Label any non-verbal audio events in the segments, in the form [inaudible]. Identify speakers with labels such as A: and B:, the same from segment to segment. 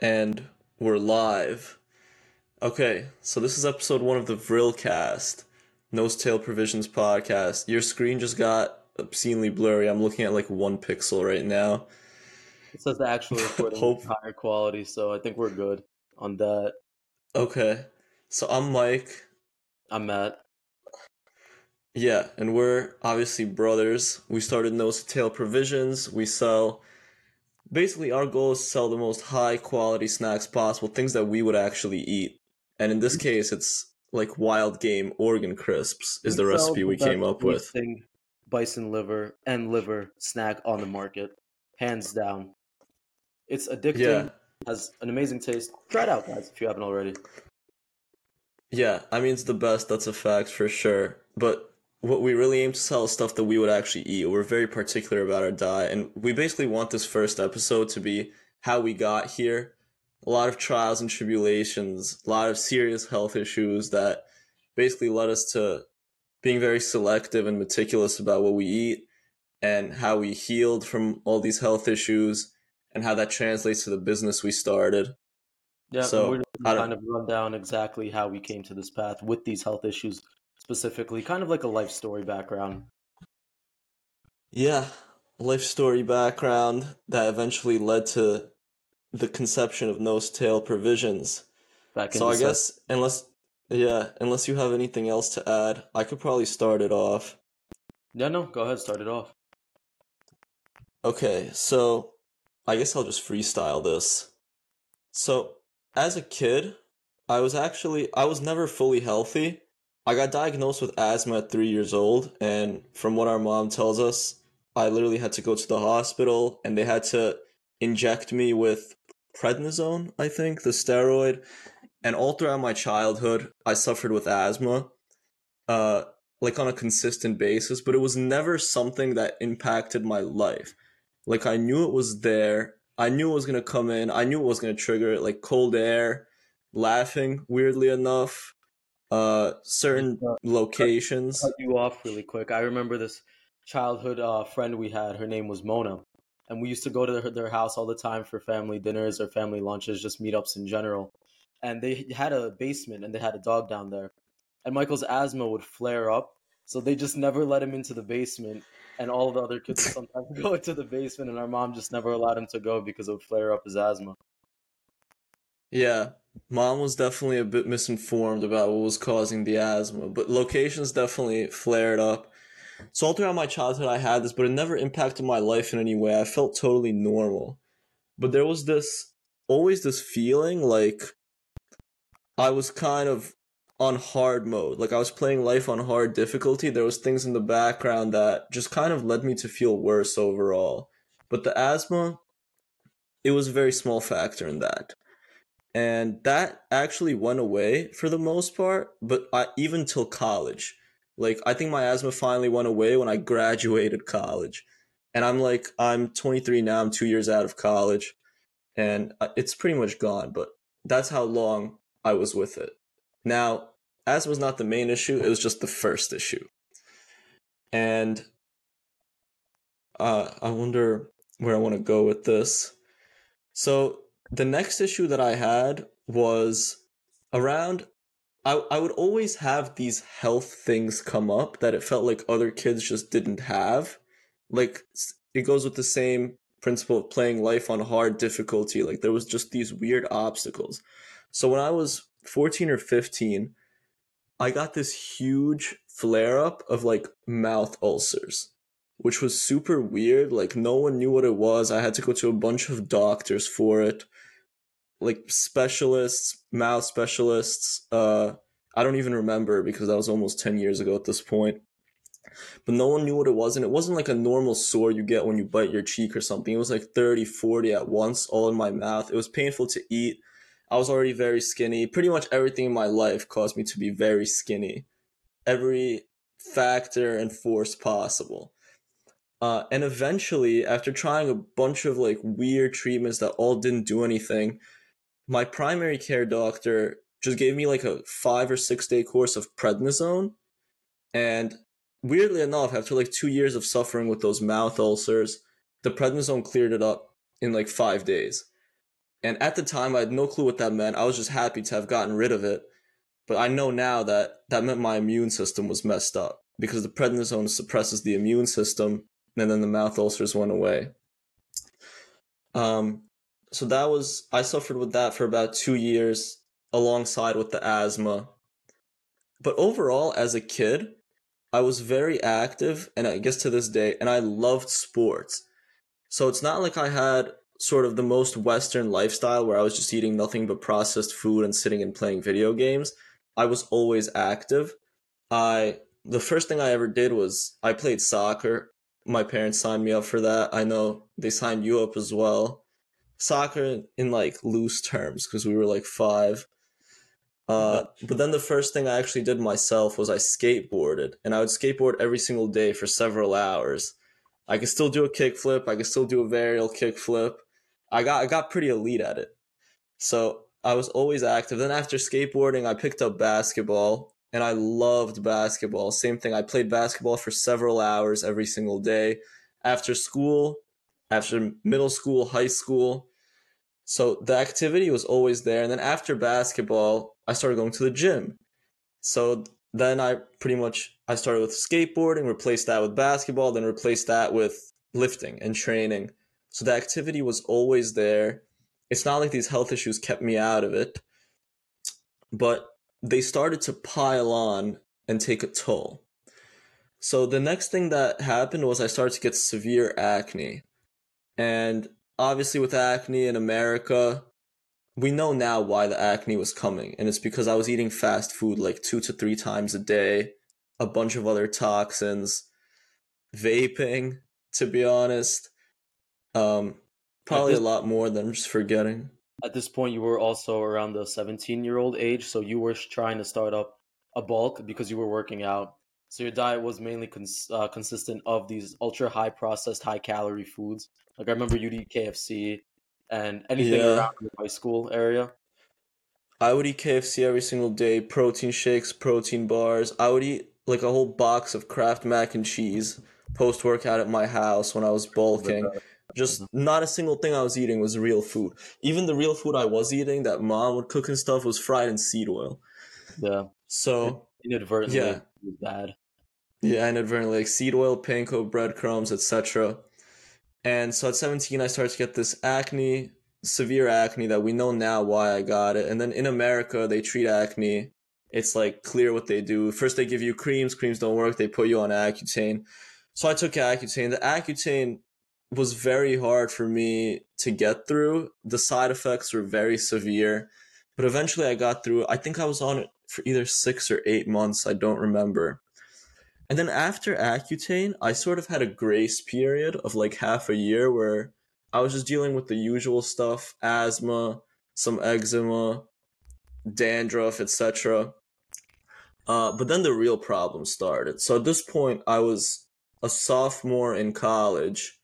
A: and we're live. Okay, so this is episode one of the Vrilcast, Nose Tail Provisions podcast. Your screen just got obscenely blurry. I'm looking at like one pixel right now.
B: It says the actual [laughs] recording
A: Hope-
B: higher quality, so I think we're good on that.
A: Okay, so I'm Mike.
B: I'm Matt.
A: Yeah, and we're obviously brothers. We started Nose Tail Provisions. We sell. Basically, our goal is to sell the most high quality snacks possible, things that we would actually eat. And in this case, it's like wild game organ crisps is the recipe
B: the
A: we came up with.
B: Bison liver and liver snack on the market, hands down. It's addicting.
A: Yeah.
B: Has an amazing taste. Try it out, guys, if you haven't already.
A: Yeah, I mean it's the best, that's a fact for sure. But what we really aim to sell is stuff that we would actually eat. We're very particular about our diet, and we basically want this first episode to be how we got here. A lot of trials and tribulations, a lot of serious health issues that basically led us to being very selective and meticulous about what we eat and how we healed from all these health issues and how that translates to the business we started.
B: Yeah,
A: So,
B: we're kind of run down exactly how we came to this path with these health issues specifically, kind of like a life story background.
A: Yeah, life story background that eventually led to the conception of nose tail provisions.
B: Back
A: So I guess unless yeah, unless you have anything else to add, I could probably start it off.
B: Yeah, no, go ahead, start it off.
A: Okay, so I guess I'll just freestyle this. So, as a kid, I was actually I was never fully healthy. I got diagnosed with asthma at 3 years old and from what our mom tells us, I literally had to go to the hospital and they had to inject me with prednisone, I think, the steroid. And all throughout my childhood, I suffered with asthma. Uh like on a consistent basis, but it was never something that impacted my life. Like I knew it was there. I knew it was gonna come in. I knew it was gonna trigger it. Like cold air, laughing. Weirdly enough, uh, certain
B: Uh,
A: locations.
B: cut you off really quick. I remember this childhood uh, friend we had. Her name was Mona, and we used to go to their, their house all the time for family dinners or family lunches, just meetups in general. And they had a basement, and they had a dog down there. And Michael's asthma would flare up, so they just never let him into the basement. And all the other kids would [laughs] sometimes [laughs] go into the basement, and our mom just never allowed him to go because it would flare up his asthma.
A: Yeah, mom was definitely a bit misinformed about what was causing the asthma, but locations definitely flared up. So all throughout my childhood, I had this, but it never impacted my life in any way. I felt totally normal, but there was this always this feeling like I was kind of on hard mode. Like I was playing life on hard difficulty. There was things in the background that just kind of led me to feel worse overall. But the asthma, it was a very small factor in that and that actually went away for the most part but I, even till college. Like i think my asthma finally went away when i graduated college. And i'm like i'm 23 now i'm two years out of college. And uh, it's pretty much gone but that's how long i was with it. Now asthma was not the main issue it was just the first issue. And uh, i wonder where i want to go with this. So the next issue that I had was around I I would always have these health things come up that it felt like other kids just didn't have. Like it goes with the same principle of playing life on hard difficulty. Like there was just these weird obstacles. So when I was 14 or 15, I got this huge flare up of like mouth ulcers which was super weird. Like no one knew what it was. I had to go to a bunch of doctors for it, like specialists, mouth specialists. Uh, I don't even remember because that was almost ten years ago at this point. But no one knew what it was, and it wasn't like a normal sore you get when you bite your cheek or something. It was like 30, 40 at once, all in my mouth. It was painful to eat. I was already very skinny. Pretty much everything in my life caused me to be very skinny. Every factor and force possible. Uh, and eventually, after trying a bunch of like weird treatments that all didn't do anything, my primary care doctor just gave me like a five or six day course of prednisone. And weirdly enough, after like two years of suffering with those mouth ulcers, the prednisone cleared it up in like five days. And at the time, I had no clue what that meant. I was just happy to have gotten rid of it. But I know now that that meant my immune system was messed up because the prednisone suppresses the immune system, and then the mouth ulcers went away. Um, so that was I suffered with that for about two years, alongside with the asthma. But overall, as a kid, I was very active, and I guess to this day, and I loved sports. So it's not like I had sort of the most Western lifestyle where I was just eating nothing but processed food and sitting and playing video games. I was always active. I the first thing I ever did was I played soccer. My parents signed me up for that. I know they signed you up as well. Soccer in like loose terms because we were like five. Uh, [laughs] but then the first thing I actually did myself was I skateboarded, and I would skateboard every single day for several hours. I could still do a kickflip. I could still do a varial kickflip. I got I got pretty elite at it. So I was always active. Then after skateboarding, I picked up basketball, and I loved basketball. Same thing. I played basketball for several hours every single day. After school, after middle school, high school. So the activity was always there. And then after basketball, I started going to the gym. So then I pretty much I started with skateboarding, replaced that with basketball, then replaced that with lifting and training. So the activity was always there. It's not like these health issues kept me out of it, but they started to pile on and take a toll. So the next thing that happened was I started to get severe acne. And obviously with acne in America, we know now why the acne was coming, and it's because I was eating fast food like two to three times a day, a bunch of other toxins, vaping, to be honest. Um, probably
B: this-
A: a lot more than I'm just forgetting.
B: At this point, you were also around the 17 year old age, so you were trying to start up a bulk because you were working out. So your diet was mainly cons- uh, consistent of these ultra high processed, high calorie foods. Like I remember you'd eat KFC and anything
A: Yeah.
B: around the high school area.
A: I would eat KFC every single day, protein shakes, protein bars. I would eat like a whole box of Kraft mac and cheese post workout at my house when I was bulking. Just not a single thing I was eating was real food. Even the real food I was eating that mom would cook and stuff was fried in seed oil.
B: Yeah,
A: So
B: inadvertently,
A: Yeah.
B: it was bad.
A: Yeah, inadvertently like seed oil, panko, breadcrumbs, etc. And so at 17 I started to get this acne, severe acne that we know now why I got it. And then in America they treat acne. It's like clear what they do. First they give you creams, creams don't work, they put you on Accutane. So I took Accutane. The Accutane was very hard for me to get through. The side effects were very severe, but eventually I got through. I think I was on it for either 6 or 8 months, I don't remember. And then after Accutane, I sort of had a grace period of like half a year where I was just dealing with the usual stuff, asthma, some eczema, dandruff, etc. Uh, but then the real problem started. So at this point, I was a sophomore in college,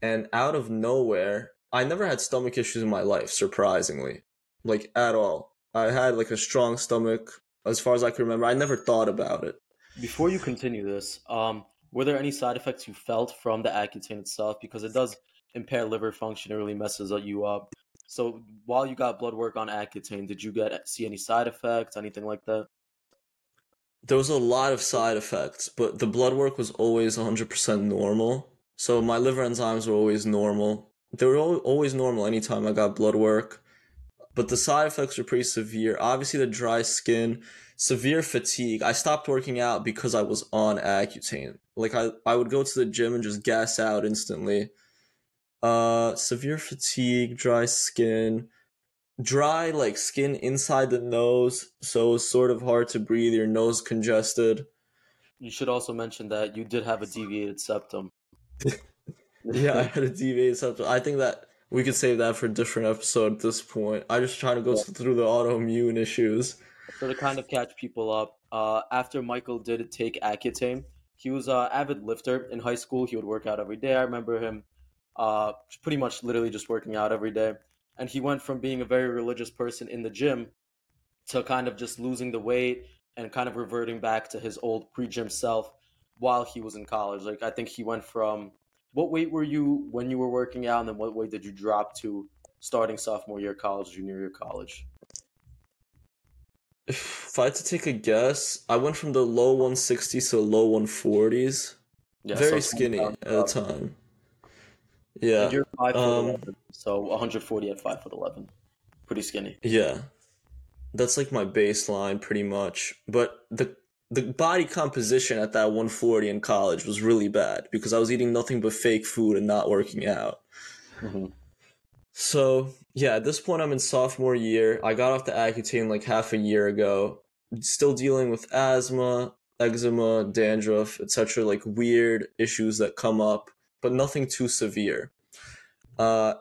A: and out of nowhere, I never had stomach issues in my life, surprisingly. Like, at all. I had like a strong stomach, as far as I can remember. I never thought about it.
B: Before you continue this, um, were there any side effects you felt from the Accutane itself? Because it does impair liver function, it really messes you up. So while you got blood work on Accutane, did you get see any side effects, anything like that?
A: there was a lot of side effects, but the blood work was always 100% normal. So my liver enzymes were always normal. They were always normal anytime I got blood work. But the side effects were pretty severe. Obviously, the dry skin, severe fatigue. I stopped working out because I was on Accutane. Like I, I would go to the gym and just gas out instantly. Uh, severe fatigue, dry skin, dry like skin inside the nose, so it's sort of hard to breathe. Your nose congested.
B: You should also mention that you did have a deviated septum. [laughs]
A: Yeah, I had a deviated septum. I think that we could save that for a different episode at this point. I just trying to go
B: Yeah.
A: through the autoimmune issues.
B: So to kind of catch people up, uh, after Michael did take Accutane, he was an avid lifter in high school. He would work out every day. I remember him uh, pretty much literally just working out every day. And he went from being a very religious person in the gym to kind of just losing the weight and kind of reverting back to his old pre-gym self while he was in college. Like I think he went from what weight were you when you were working out, and then what weight did you drop to starting sophomore year college, junior year college?
A: If I had to take a guess, I went from the low 160s to the low 140s.
B: Yeah,
A: Very
B: so
A: skinny at the time.
B: And
A: Yeah,
B: you're five foot
A: um,
B: eleven, so 140 at five foot eleven, pretty skinny.
A: yeah. That's like my baseline pretty much. But the the body composition at that 140 in college was really bad because I was eating nothing but fake food and not working out.
B: hmm
A: So yeah, at this point I'm in sophomore year. I got off the Accutane like half a year ago. Still dealing with asthma, eczema, dandruff, etc. Like weird issues that come up, but nothing too severe. Uh,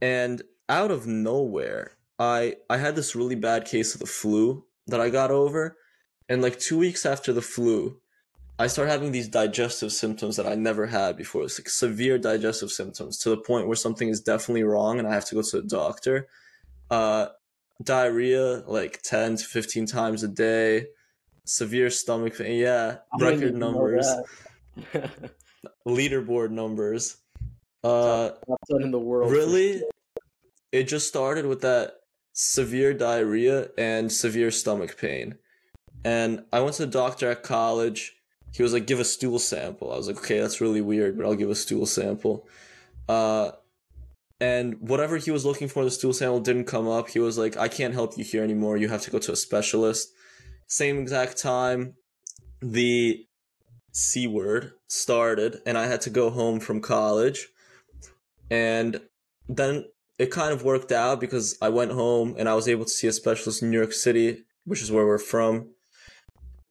A: and out of nowhere, I I had this really bad case of the flu that I got over, and like two weeks after the flu, I start having these digestive symptoms that I never had before. It's like severe digestive symptoms to the point where something is definitely wrong and I have to go to the doctor. Uh, diarrhea like 10 to 15 times a day, severe stomach pain. Yeah,
B: I
A: record numbers, [laughs] leaderboard numbers. Uh,
B: in the world.
A: really? It just started with that severe diarrhea and severe stomach pain. And I went to the doctor at college. He was like, give a stool sample. I was like, okay, that's really weird, but I'll give a stool sample. Uh, and whatever he was looking for the stool sample didn't come up. He was like, I can't help you here anymore. You have to go to a specialist. Same exact time, the C word started, and I had to go home from college. And then it kind of worked out because I went home and I was able to see a specialist in New York City, which is where we're from.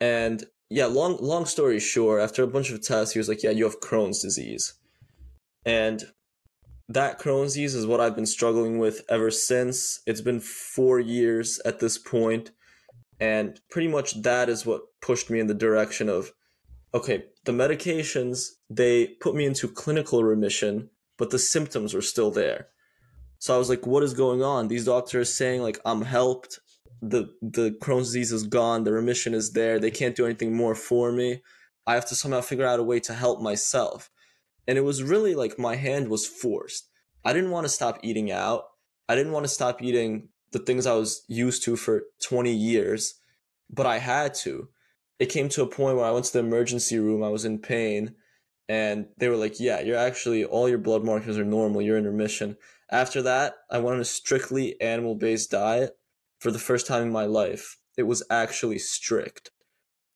A: And yeah, long long story short, after a bunch of tests, he was like, "Yeah, you have Crohn's disease," and that Crohn's disease is what I've been struggling with ever since. It's been four years at this point, and pretty much that is what pushed me in the direction of, okay, the medications they put me into clinical remission, but the symptoms were still there. So I was like, what is going on? These doctors saying like I'm helped, the the Crohn's disease is gone, the remission is there, they can't do anything more for me. I have to somehow figure out a way to help myself. And it was really like my hand was forced. I didn't want to stop eating out. I didn't want to stop eating the things I was used to for 20 years, but I had to. It came to a point where I went to the emergency room, I was in pain, and they were like, Yeah, you're actually, all your blood markers are normal, you're in remission. After that, I went on a strictly animal based diet for the first time in my life. It was actually strict.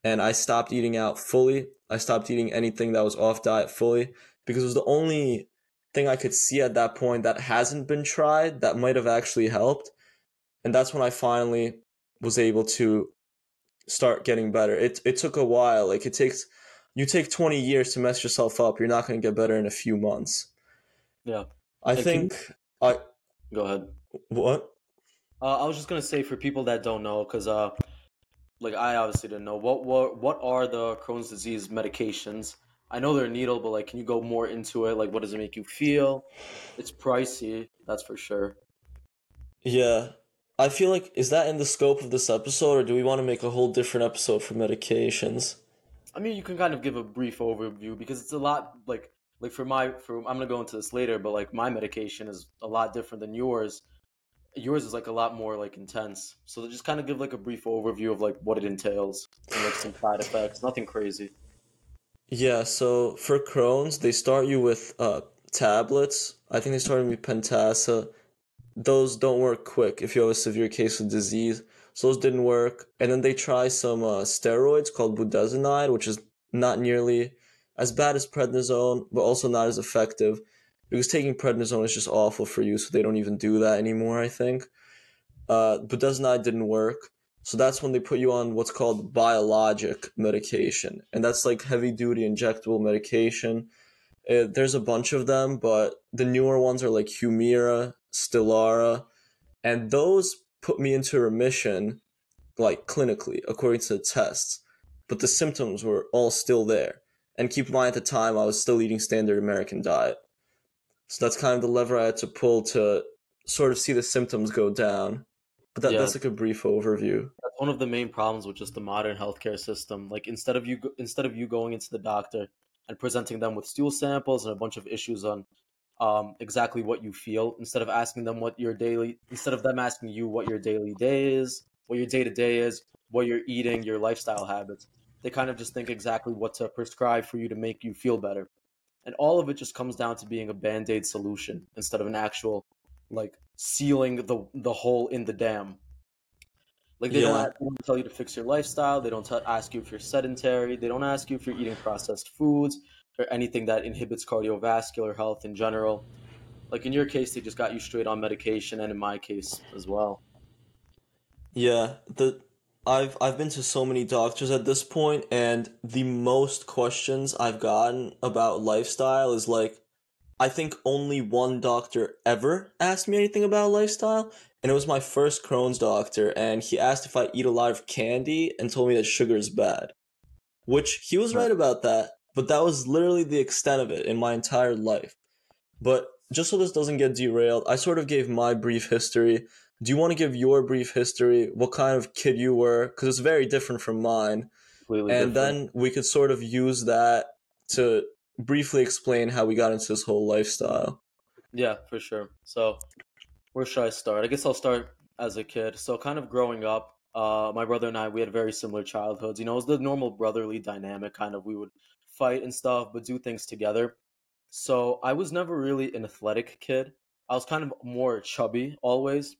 A: And I stopped eating out fully. I stopped eating anything that was off diet fully because it was the only thing I could see at that point that hasn't been tried that might have actually helped. And that's when I finally was able to start getting better. It it took a while. Like it takes you take 20 years to mess yourself up. You're not going to get better in a few months.
B: Yeah.
A: I
B: And can you-
A: think I
B: Go ahead.
A: what?
B: Uh, I was just gonna say for people that don't know, because uh, like I obviously didn't know what what what are the Crohn's disease medications. I know they're a needle, but like, can you go more into it? Like, what does it make you feel? It's pricey, that's for sure.
A: Yeah. I feel like is that in the scope of this episode or do we want to make a whole different episode for medications?
B: I mean, you can kind of give a brief overview because it's a lot like like for my for I'm gonna go into this later, but like my medication is a lot different than yours. Yours is like a lot more like intense. So just kind of give like a brief overview of like what it entails and like some side effects. Nothing crazy.
A: Yeah, so for Crohn's, they start you with uh tablets. I think they started with Pentasa. Those don't work quick if you have a severe case of disease. So those didn't work. And then they try some uh, steroids called budesonide, which is not nearly as bad as prednisone, but also not as effective because taking prednisone is just awful for you. So they don't even do that anymore. I think. Uh, budesonide didn't work. So that's when they put you on what's called biologic medication. And that's like heavy duty injectable medication. Uh, there's a bunch of them, but the newer ones are like Humira, Stelara, and those put me into remission, like clinically, according to the tests. But the symptoms were all still there. And keep in mind, at the time, I was still eating standard American diet. So that's kind of the lever I had to pull to sort of see the symptoms go down. But that,
B: Yeah.
A: that's like a brief overview.
B: That's one of the main problems with just the modern healthcare system. Like instead of you instead of you going into the doctor and presenting them with stool samples and a bunch of issues on um, exactly what you feel instead of asking them what your daily instead of them asking you what your daily day is, what your day to day is, what you're eating, your lifestyle habits. They kind of just think exactly what to prescribe for you to make you feel better. And all of it just comes down to being a band-aid solution instead of an actual like sealing the the hole in the dam. Like they,
A: Yeah.
B: don't, they don't tell you to fix your lifestyle. They don't tell ask you if you're sedentary. They don't ask you if you're eating processed foods or anything that inhibits cardiovascular health in general. Like in your case, they just got you straight on medication, and in my case as well.
A: Yeah, the I've I've been to so many doctors at this point, and the most questions I've gotten about lifestyle is like, I think only one doctor ever asked me anything about lifestyle, and it was my first Crohn's doctor, and he asked if I eat a lot of candy and told me that sugar is bad, which he was right about that, but that was literally the extent of it in my entire life. But just so this doesn't get derailed, I sort of gave my brief history. Do you want to give your brief history? What kind of kid you were? Because it's very different from mine.
B: Completely
A: and
B: different.
A: then we could sort of use that to briefly explain how we got into this whole lifestyle.
B: Yeah, for sure. So, where should I start? I guess I'll start as a kid. So, kind of growing up, uh, my brother and I, we had very similar childhoods. You know, it was the normal brotherly dynamic, kind of. We would fight and stuff, but do things together. So, I was never really an athletic kid. I was kind of more chubby always.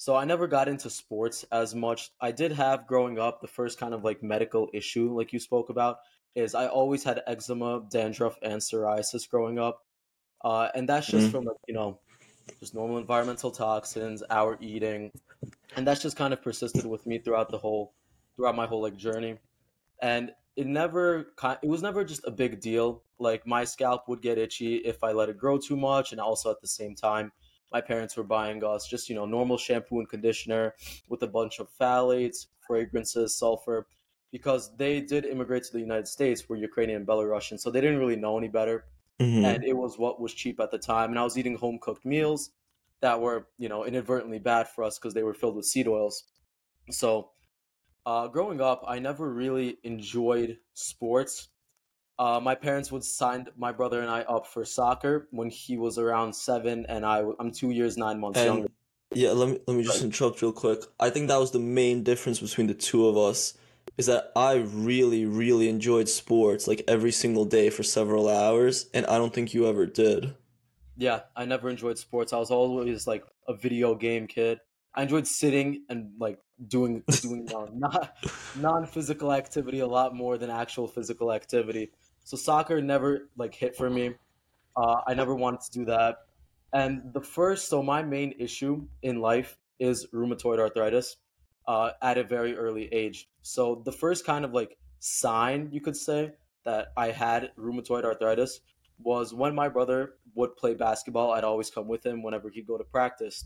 B: So, I never got into sports as much. I did have growing up the first kind of like medical issue, like you spoke about, is I always had eczema, dandruff, and psoriasis growing up. Uh, and that's just
A: Mhm.
B: from like, you know just normal environmental toxins our eating and that's just kind of persisted with me throughout the whole throughout my whole like journey and it never it was never just a big deal like my scalp would get itchy if i let it grow too much and also at the same time my parents were buying us just you know normal shampoo and conditioner with a bunch of phthalates fragrances sulfur because they did immigrate to the united states were ukrainian and belarusian so they didn't really know any better.
A: Mhm.
B: and it was what was cheap at the time and i was eating home cooked meals that were you know inadvertently bad for us because they were filled with seed oils. So uh, growing up i never really enjoyed sports uh, my parents would sign my brother and i up for soccer when he was around seven and I, i'm two years nine months younger.
A: yeah, let me let me just interrupt real quick. I think that was the main difference between the two of us is that I really really enjoyed sports like every single day for several hours and I don't think you ever did.
B: yeah i never enjoyed sports. I was always like a video game kid. I enjoyed sitting and like doing doing [laughs] uh, not non-physical activity a lot more than actual physical activity so soccer never like hit for me uh, i never wanted to do that and the first so my main issue in life is rheumatoid arthritis uh, at a very early age so the first kind of like sign you could say that i had rheumatoid arthritis was when my brother would play basketball i'd always come with him whenever he'd go to practice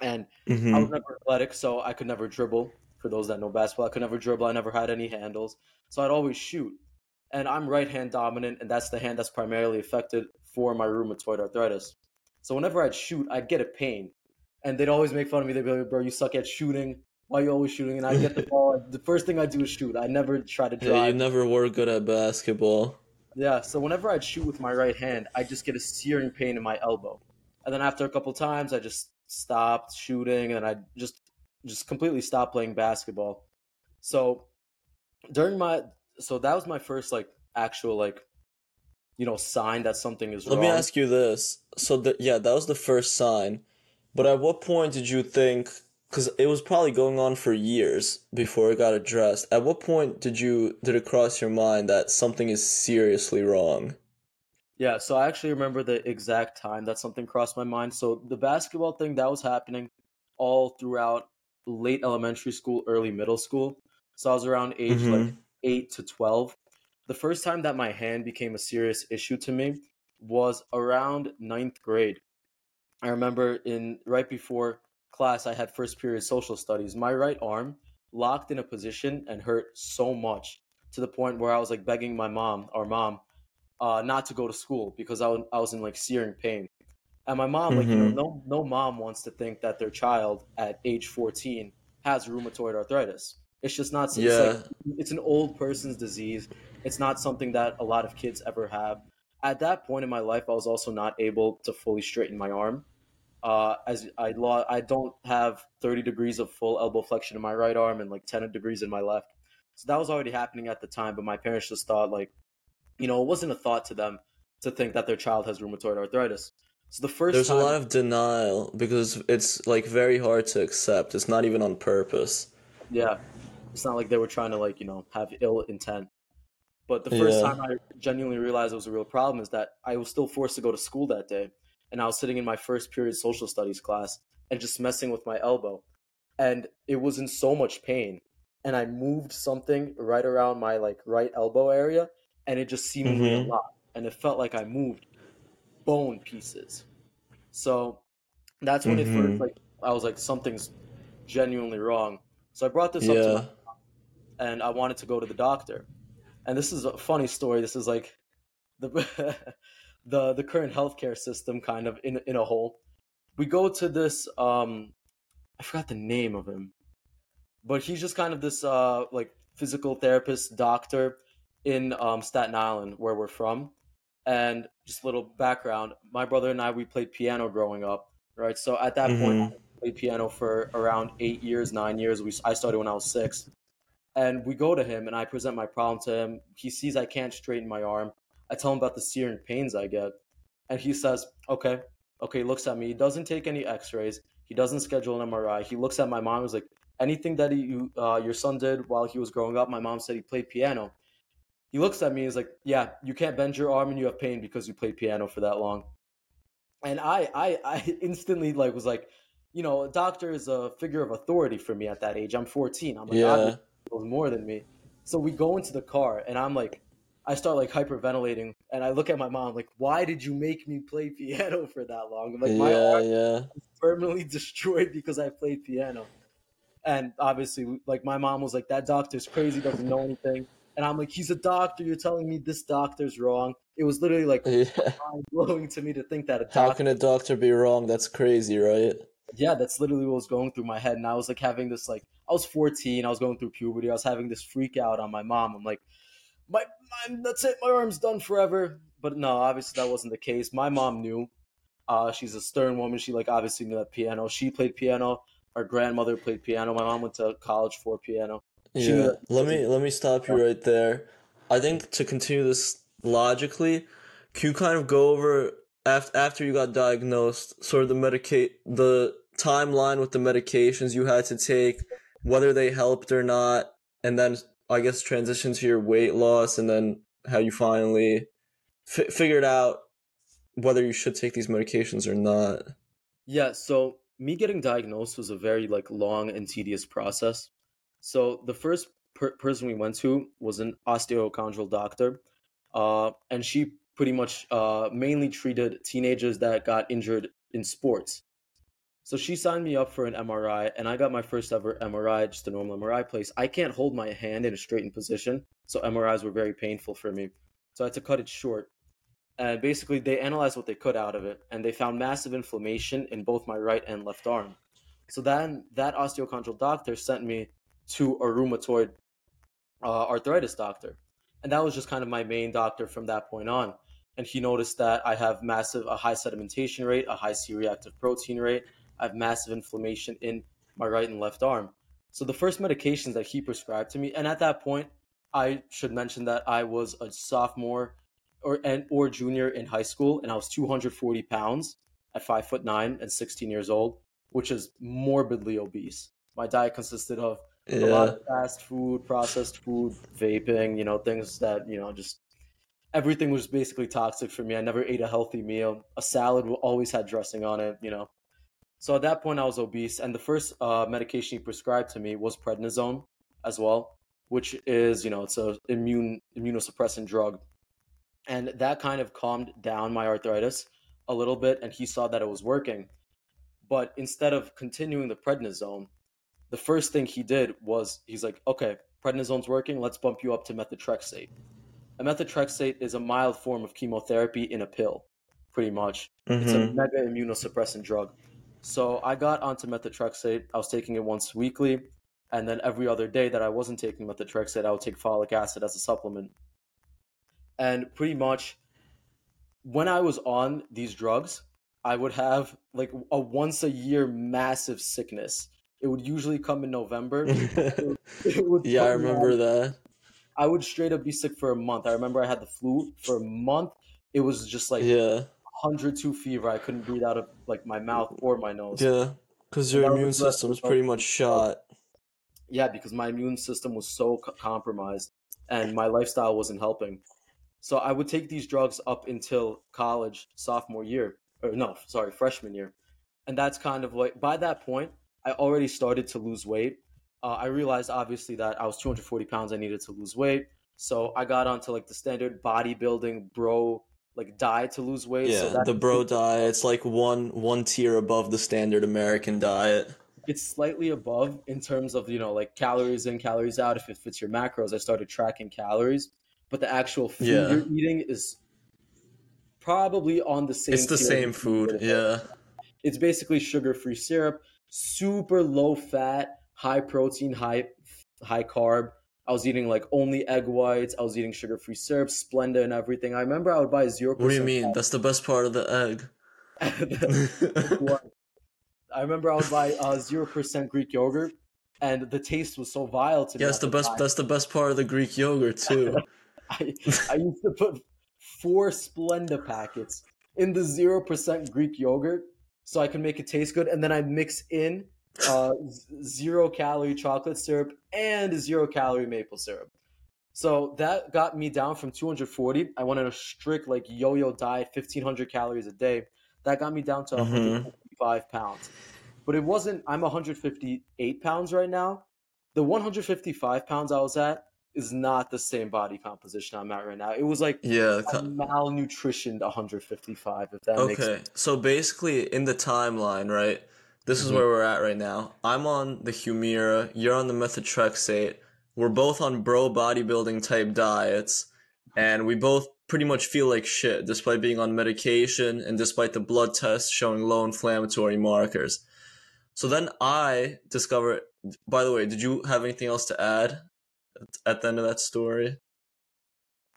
B: and I was
A: Mhm.
B: never athletic, so I could never dribble. For those that know basketball, I could never dribble. I never had any handles, so I'd always shoot. And I'm right hand dominant, and that's the hand that's primarily affected for my rheumatoid arthritis. So whenever I'd shoot, I'd get a pain, and they'd always make fun of me. They'd be like, "Bro, you suck at shooting. Why are you always shooting?" And I get the [laughs] ball. The first thing I do is shoot. I never try to
A: Yeah, you never were good at basketball.
B: Yeah, so whenever I'd shoot with my right hand, I just get a searing pain in my elbow. And then after a couple times, I just stopped shooting and I just just completely stopped playing basketball. So during my so that was my first like actual like you know sign that something is wrong.
A: Let
B: wrong.
A: me ask you this. So that yeah, that was the first sign. But at what point did you think cuz it was probably going on for years before it got addressed. At what point did you did it cross your mind that something is seriously wrong?
B: Yeah, so I actually remember the exact time that something crossed my mind. So the basketball thing that was happening all throughout late elementary school, early middle school. So I was around age like
A: Mhm.
B: 8 to 12. The first time that my hand became a serious issue to me was around ninth grade. I remember in right before class, I had first period social studies. My right arm locked in a position and hurt so much to the point where I was like begging my mom, our mom, uh, not to go to school because I was, I was in like searing pain. And my mom, like you know,
A: Mhm.
B: no no mom wants to think that their child at age 14 has rheumatoid arthritis. It's just not. It's
A: Yeah.
B: like it's an old person's disease. It's not something that a lot of kids ever have. At that point in my life, I was also not able to fully straighten my arm. Uh, as I lo- I don't have 30 degrees of full elbow flexion in my right arm and like 10 degrees in my left. So that was already happening at the time, but my parents just thought like, you know, it wasn't a thought to them to think that their child has rheumatoid arthritis. So the first
A: There's
B: time,
A: a lot of denial because it's like very hard to accept. It's not even on purpose.
B: yeah, it's not like they were trying to like you know have ill intent. But the first
A: Yeah.
B: time I genuinely realized it was a real problem is that I was still forced to go to school that day, and I was sitting in my first period social studies class and just messing with my elbow, and it was in so much pain, and I moved something right around my like right elbow area, and it just seemingly
A: Mhm.
B: a lot, and it felt like I moved bone pieces. So that's when it first
A: Mhm.
B: like I was like something's genuinely wrong. So I brought this up to my and I wanted to go to the doctor. And this is a funny story. This is like the [laughs] the the current healthcare system kind of in in a whole. We go to this um I forgot the name of him. But he's just kind of this uh like physical therapist doctor in um Staten Island where we're from. And just a little background, my brother and I we played piano growing up, right? So at that point
A: Mhm.
B: I played piano for around 8 years, 9 years. We I started when I was 6 and we go to him and I present my problem to him. He sees I can't straighten my arm. I tell him about the searing pains I get, and he says, "Okay, okay." Looks at me. He doesn't take any X-rays. He doesn't schedule an MRI. He looks at my mom. He's like, "Anything that he, you, uh, your son did while he was growing up?" My mom said he played piano. He looks at me. He's like, "Yeah, you can't bend your arm and you have pain because you played piano for that long." And I, I, I [laughs] instantly like was like, you know, a doctor is a figure of authority for me at that age. I'm 14. I'm like,
A: Yeah.
B: Knows more than me. So we go into the car and I'm like, I start like hyperventilating and I look at my mom like, why did you make me play piano for that long? Like my
A: Yeah,
B: arm
A: yeah.
B: is permanently [laughs] destroyed because I played piano. And obviously, like my mom was like, that doctor's crazy, doesn't know anything. And I'm like, he's a doctor. You're telling me this doctor's wrong. It was literally like [laughs]
A: Yeah.
B: blowing to me to think that a
A: How
B: doctor.
A: can a doctor be wrong? That's crazy, right?
B: yeah, that's literally what was going through my head. And I was like having this like I was 14, I was going through puberty, I was having this freak out on my mom. I'm like, my, my that's it, my arm's done forever. But no, obviously that wasn't the case. My mom knew. Uh, she's a stern woman. She like obviously knew that piano. She played piano. Our grandmother played piano. My mom went to college for piano. She
A: Yeah. Let me let me stop you right there. I think to continue this logically, can you kind of go over after after you got diagnosed, sort of the medicate the timeline with the medications you had to take, whether they helped or not, and then I guess transition to your weight loss, and then how you finally fi- figured out whether you should take these medications or not.
B: Yeah, so me getting diagnosed was a very like long and tedious process. So the first per- person we went to was an osteochondral doctor, uh, and she pretty much uh, mainly treated teenagers that got injured in sports. So she signed me up for an MRI, and I got my first ever MRI, just a normal MRI place. I can't hold my hand in a straightened position, so MRIs were very painful for me. So I had to cut it short and basically they analyzed what they could out of it and they found massive inflammation in both my right and left arm so then that osteochondral doctor sent me to a rheumatoid uh, arthritis doctor and that was just kind of my main doctor from that point on and he noticed that i have massive a high sedimentation rate a high c-reactive protein rate i have massive inflammation in my right and left arm so the first medications that he prescribed to me and at that point i should mention that i was a sophomore or and or junior in high school, and I was 240 pounds at five foot nine and 16 years old, which is morbidly obese. My diet consisted of a lot of fast food, processed food, vaping, you know, things that you know just everything was basically toxic for me. I never ate a healthy meal. A salad always had dressing on it, you know. So at that point, I was obese, and the first uh, medication he prescribed to me was prednisone as well, which is you know it's a immune immunosuppressant drug. And that kind of calmed down my arthritis a little bit and he saw that it was working. But instead of continuing the prednisone the first thing he did was he's like okay prednisone's working. Let's bump you up to methotrexate. A methotrexate is a mild form of chemotherapy in a pill pretty much. It's a
A: Mhm.
B: mega immunosuppressant drug so i got onto methotrexate i was taking it once weekly and then every other day that i wasn't taking methotrexate i would take folic acid as a supplement and pretty much when I was on these drugs, I would have like a once a year massive sickness. It would usually come in November. [laughs] It
A: yeah, I remember
B: on-
A: that.
B: I would straight up be sick for a month. I remember I had the flu for a month. It was just like
A: Yeah,
B: 102 fever. I couldn't breathe out of like my mouth or my nose.
A: yeah, because your immune
B: system
A: system's pretty much shot.
B: Yeah, because my immune system was so co- compromised and my lifestyle wasn't helping. So I would take these drugs up until college, sophomore year, or no, sorry, freshman year. And that's kind of like, by that point, I already started to lose weight. Uh, I realized obviously that I was 240 pounds, I needed to lose weight. So I got onto like the standard bodybuilding bro like diet to lose weight.
A: Yeah,
B: so
A: the bro diet. It's like one one tier above the standard American diet.
B: it's slightly above in terms of you know like calories in calories out if it fits your macros i started tracking calories but the actual food
A: Yeah.
B: you're eating is probably on the same
A: It's the same food. Yeah,
B: it's basically sugar-free syrup super low fat high protein high high carb i was eating like only egg whites i was eating sugar-free syrup splenda and everything i remember i would buy 0%
A: what do you mean? That's the best part of the egg. [laughs]
B: I remember I would buy uh, zero percent Greek yogurt, and the taste was so vile to me.
A: Yeah, it's
B: at
A: the best.
B: time.
A: That's the best part of the Greek yogurt too. [laughs]
B: I, I used to put four Splenda packets in the zero percent Greek yogurt so I could make it taste good, and then I'd mix in uh, zero calorie chocolate syrup and zero calorie maple syrup. So that got me down from 240. I went on a strict like yo-yo diet, 1500 calories a day. That got me down to
A: Mhm.
B: 155 pounds. But it wasn't. I'm 158 pounds right now. The 155 pounds I was at is not the same body composition I'm at right now. It was like
A: Yeah.
B: a malnutritioned 155. If that makes
A: Okay, so basically in the timeline, right? This is
B: Mhm.
A: where we're at right now. I'm on the Humira, you're on the methotrexate. We're both on bro bodybuilding type diets, and we both pretty much feel like shit despite being on medication and despite the blood tests showing low inflammatory markers. So then I discover by the way, did you have anything else to add at the end of that story?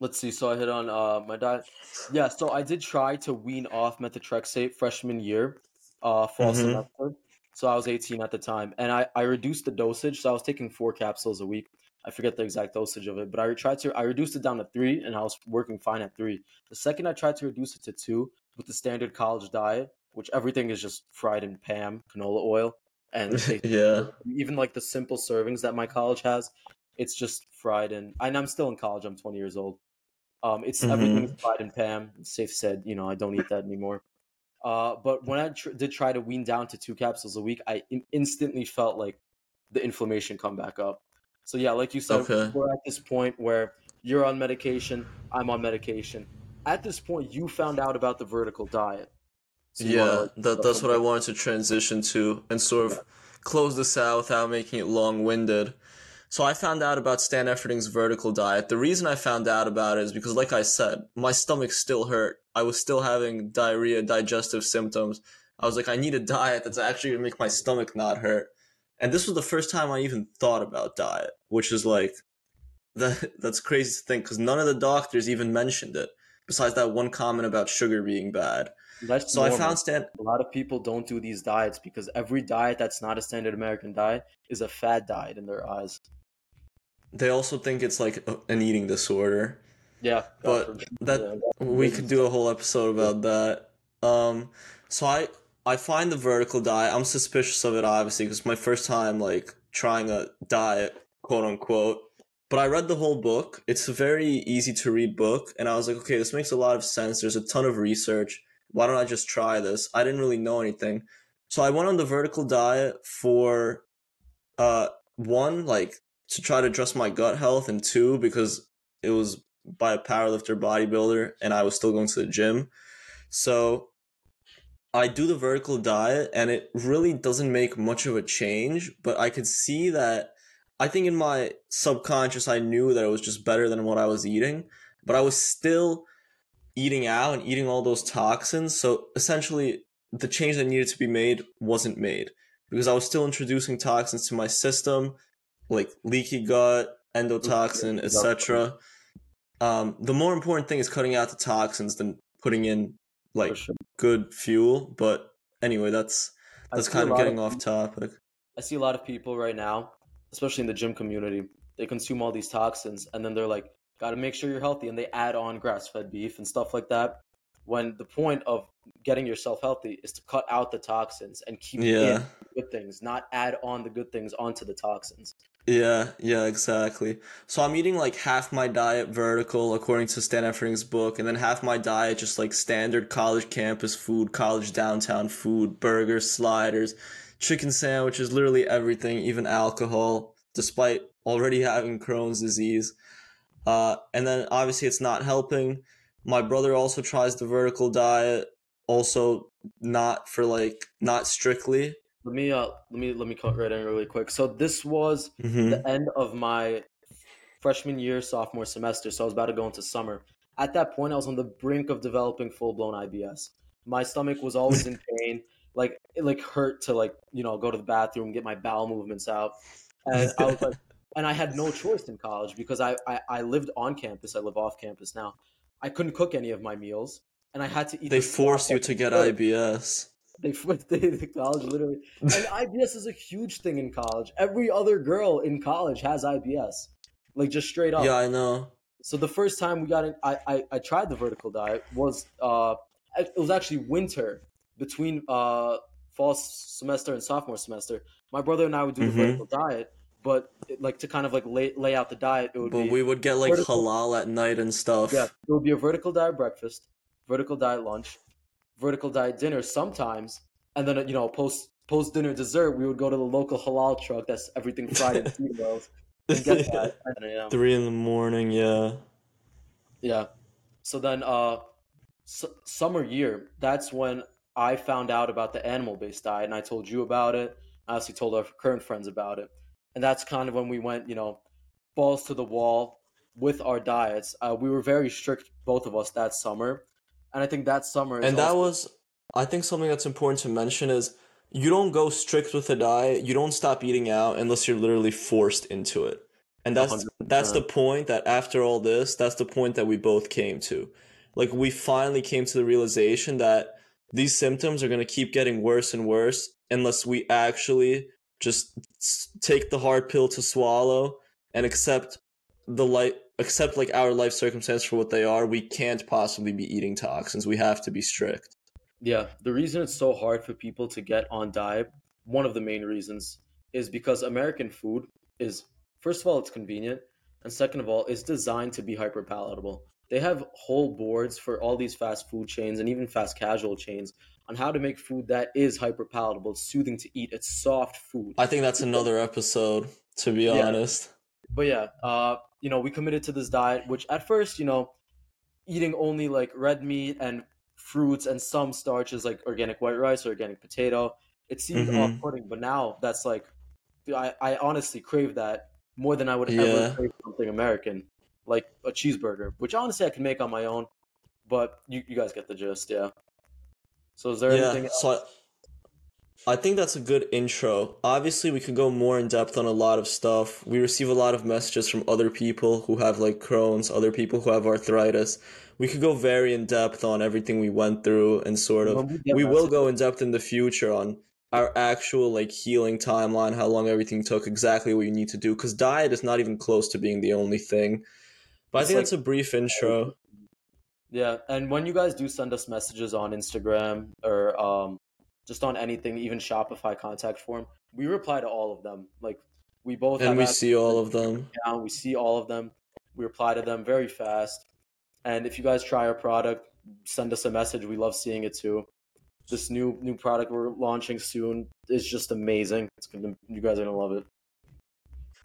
B: Let's see. So I hit on uh, my diet. Yeah. So I did try to wean off methotrexate freshman year, uh, fall
A: Mhm.
B: semester. So I was 18 at the time, and I I reduced the dosage. So I was taking four capsules a week. I forget the exact dosage of it, but I tried to I reduced it down to three, and I was working fine at three. The second I tried to reduce it to two with the standard college diet, which everything is just fried in Pam canola oil, and [laughs]
A: yeah.
B: even like the simple servings that my college has, it's just fried in. And I'm still in college. I'm 20 years old. Um, it's
A: Mhm.
B: everything's fried in Pam. Safe said, you know, I don't eat that anymore. Uh, but when I tr- did try to wean down to two capsules a week, I in- instantly felt like the inflammation come back up. So yeah, like you said,
A: Okay.
B: we're at this point where you're on medication, I'm on medication. At this point, you found out about the vertical diet. So
A: yeah,
B: wanna, like,
A: that that's what I wanted to transition to and sort of close this out without making it long-winded. So I found out about Stan Efferding's vertical diet. The reason I found out about it is because, like I said, my stomach still hurt. I was still having diarrhea, digestive symptoms. I was like, I need a diet that's actually gonna make my stomach not hurt. And this was the first time I even thought about diet, which is like, [laughs] that that's crazy to think because none of the doctors even mentioned it. Besides that one comment about sugar being bad.
B: That's
A: So I found Stan.
B: a lot of people don't do these diets because every diet that's not a standard American diet is a fad diet in their eyes.
A: They also think it's like an eating disorder.
B: Yeah,
A: But that
B: yeah,
A: we could do a whole episode about that. Um, so I I find the vertical diet. I'm suspicious of it, obviously, because it's my first time like trying a diet, quote unquote. But I read the whole book. It's a very easy to read book, and I was like, okay, this makes a lot of sense. There's a ton of research. Why don't I just try this? I didn't really know anything, so I went on the vertical diet for, uh, one like to try to address my gut health, and two because it was by a powerlifter bodybuilder and I was still going to the gym. So I do the vertical diet and it really doesn't make much of a change, but I could see that I think in my subconscious I knew that it was just better than what I was eating, but I was still eating out and eating all those toxins. So essentially the change that needed to be made wasn't made because I was still introducing toxins to my system like leaky gut, endotoxin, etc. Um, the more important thing is cutting out the toxins than putting in like
B: sure.
A: good fuel. But anyway, that's that's kind of getting off topic.
B: I see a lot of people right now, especially in the gym community, they consume all these toxins and then they're like, gotta make sure you're healthy, and they add on grass fed beef and stuff like that. When the point of getting yourself healthy is to cut out the toxins and keep
A: Yeah.
B: in the good things, not add on the good things onto the toxins.
A: Yeah, yeah, exactly. So I'm eating like half my diet vertical according to Stan Efferding's book, and then half my diet just like standard college campus food, college downtown food, burgers, sliders, chicken sandwiches, literally everything, even alcohol, despite already having Crohn's disease. Uh, and then obviously it's not helping. My brother also tries the vertical diet, also not for like not strictly.
B: Let me uh let me let me cut right in really quick. So this was
A: hmm
B: the end of my freshman year, sophomore semester. So I was about to go into summer. At that point, I was on the brink of developing full blown IBS. My stomach was always in [laughs] pain, like it like hurt to like you know go to the bathroom, get my bowel movements out, and I was like, [laughs] and I had no choice in college because I, I I lived on campus. I live off campus now. I couldn't cook any of my meals, and I had to eat.
A: They
B: the
A: force you to get
B: dessert.
A: IBS. [laughs]
B: They flipped the, the college literally. And [laughs] IBS is a huge thing in college. Every other girl in college has IBS, like just straight up.
A: Yeah, I know.
B: So the first time we got it, I, I I tried the vertical diet was uh it was actually winter between uh fall semester and sophomore semester. My brother and I would do the
A: Mhm.
B: vertical diet, but it, like to kind of like lay lay out the diet, it would be But
A: we would get like
B: vertical-
A: halal at night and stuff.
B: yeah, it would be a vertical diet breakfast, vertical diet lunch, vertical diet dinner sometimes, and then you know post post dinner dessert we would go to the local halal truck that's everything fried in [laughs] seed oils and [laughs] that.
A: Three in the morning, yeah.
B: Yeah. So then, uh, s- summer year, that's when I found out about the animal based diet, and I told you about it. I also told our current friends about it, and that's kind of when we went, you know, balls to the wall with our diets. Uh, we were very strict, both of us, that summer, and I think that summer. Is
A: And that was, I think something that's important to mention is you don't go strict with the diet. You don't stop eating out unless you're literally forced into it. And that's
B: 100%.
A: that's the point that after all this, that's the point that we both came to. Like we finally came to the realization that these symptoms are going to keep getting worse and worse unless we actually just take the hard pill to swallow and accept the light accept like our life circumstance for what they are we can't possibly be eating toxins we have to be strict
B: Yeah, the reason it's so hard for people to get on diet, one of the main reasons, is because American food is, first of all, it's convenient, and second of all, it's designed to be hyper palatable. They have whole boards for all these fast food chains and even fast casual chains on how to make food that is hyper palatable, it's soothing to eat, it's soft food.
A: i think that's another episode to be
B: Yeah.
A: honest
B: but yeah, uh, you know, we committed to this diet, which at first, you know, eating only like red meat and fruits and some starches like organic white rice or organic potato, it seemed
A: Mhm.
B: off-putting. But now that's like, I, I honestly crave that more than I would
A: Yeah.
B: ever crave something American, like a cheeseburger, which honestly I can make on my own. But you, you guys get the gist, yeah. So is there
A: yeah
B: anything?
A: so I, I think that's a good intro. Obviously we could go more in depth on a lot of stuff. We receive a lot of messages from other people who have like crohn's other people who have arthritis. We could go very in depth on everything we went through and sort of
B: When we
A: we will go in depth in the future on our actual like healing timeline how long everything took exactly what you need to do because diet is not even close to being the only thing. But i think
B: like-
A: that's a brief intro.
B: Yeah, and when you guys do send us messages on Instagram or um, just on anything, even Shopify contact form, we reply to all of them. Like we both
A: and
B: have
A: we see all of them [laughs]
B: account, We see all of them. We reply to them very fast. And if you guys try our product, send us a message. We love seeing it too. This new new product we're launching soon is just amazing. It's gonna you guys are gonna love it.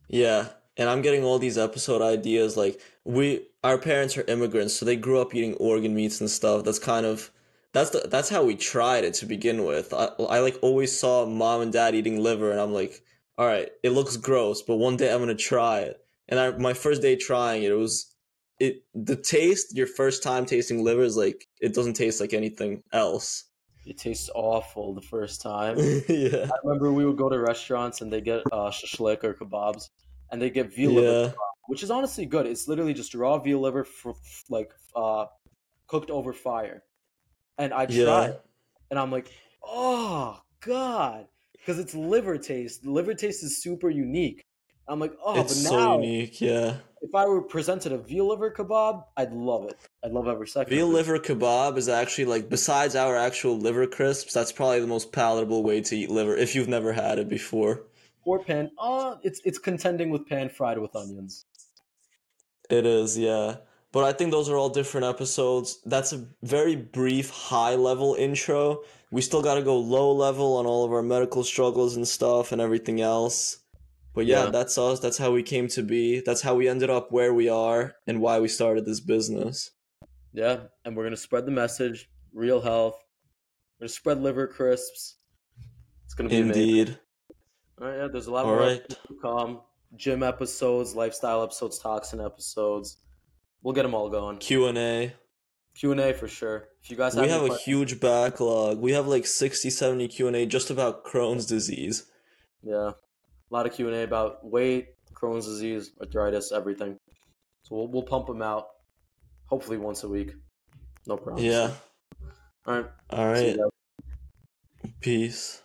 A: Yeah, and I'm getting all these episode ideas. Like we, our parents are immigrants, so they grew up eating organ meats and stuff. That's kind of that's the that's how we tried it to begin with. I, I like always saw mom and dad eating liver, and I'm like, all right, it looks gross, but one day I'm gonna try it. And I, my first day trying it, it was it the taste. Your first time tasting liver is like it doesn't taste like anything else.
B: It tastes awful the first time. [laughs]
A: yeah,
B: I remember we would go to restaurants and they get uh, shashlik or kebabs, and they get veal liver which is honestly good. It's literally just raw veal liver, f- f- like uh, cooked over fire. And I
A: Yeah.
B: tried, and I'm like, oh god, because it's liver taste. Liver taste is super unique. I'm like, oh,
A: it's
B: but
A: so
B: now
A: unique. Yeah.
B: if I were presented a veal liver kebab, I'd love it. I'd love every second.
A: Veal liver kebab is actually like besides our actual liver crisps, that's probably the most palatable way to eat liver if you've never had it before.
B: or pan. Oh, it's it's contending with pan fried with onions.
A: It is, yeah. But I think those are all different episodes. That's a very brief high level intro. We still got to go low level on all of our medical struggles and stuff and everything else. But yeah,
B: Yeah.
A: that's us. That's how we came to be. That's how we ended up where we are and why we started this business.
B: Yeah, and we're gonna spread the message. Real health. We're gonna spread liver crisps. It's gonna be amazing.
A: Indeed.
B: All right, yeah, there's a lot
A: All
B: more
A: right.
B: to come. Gym episodes, lifestyle episodes, toxin episodes. We'll get them all going.
A: Q&A.
B: Q and A for sure. If you guys have
A: We have
B: any
A: a huge backlog. We have like 60, 70 Q&A just about Crohn's disease.
B: yeah, a lot of Q and A about weight, Crohn's disease, arthritis, everything. So we'll we'll pump them out. Hopefully once a week. No problem.
A: Yeah.
B: All right.
A: All right. Peace.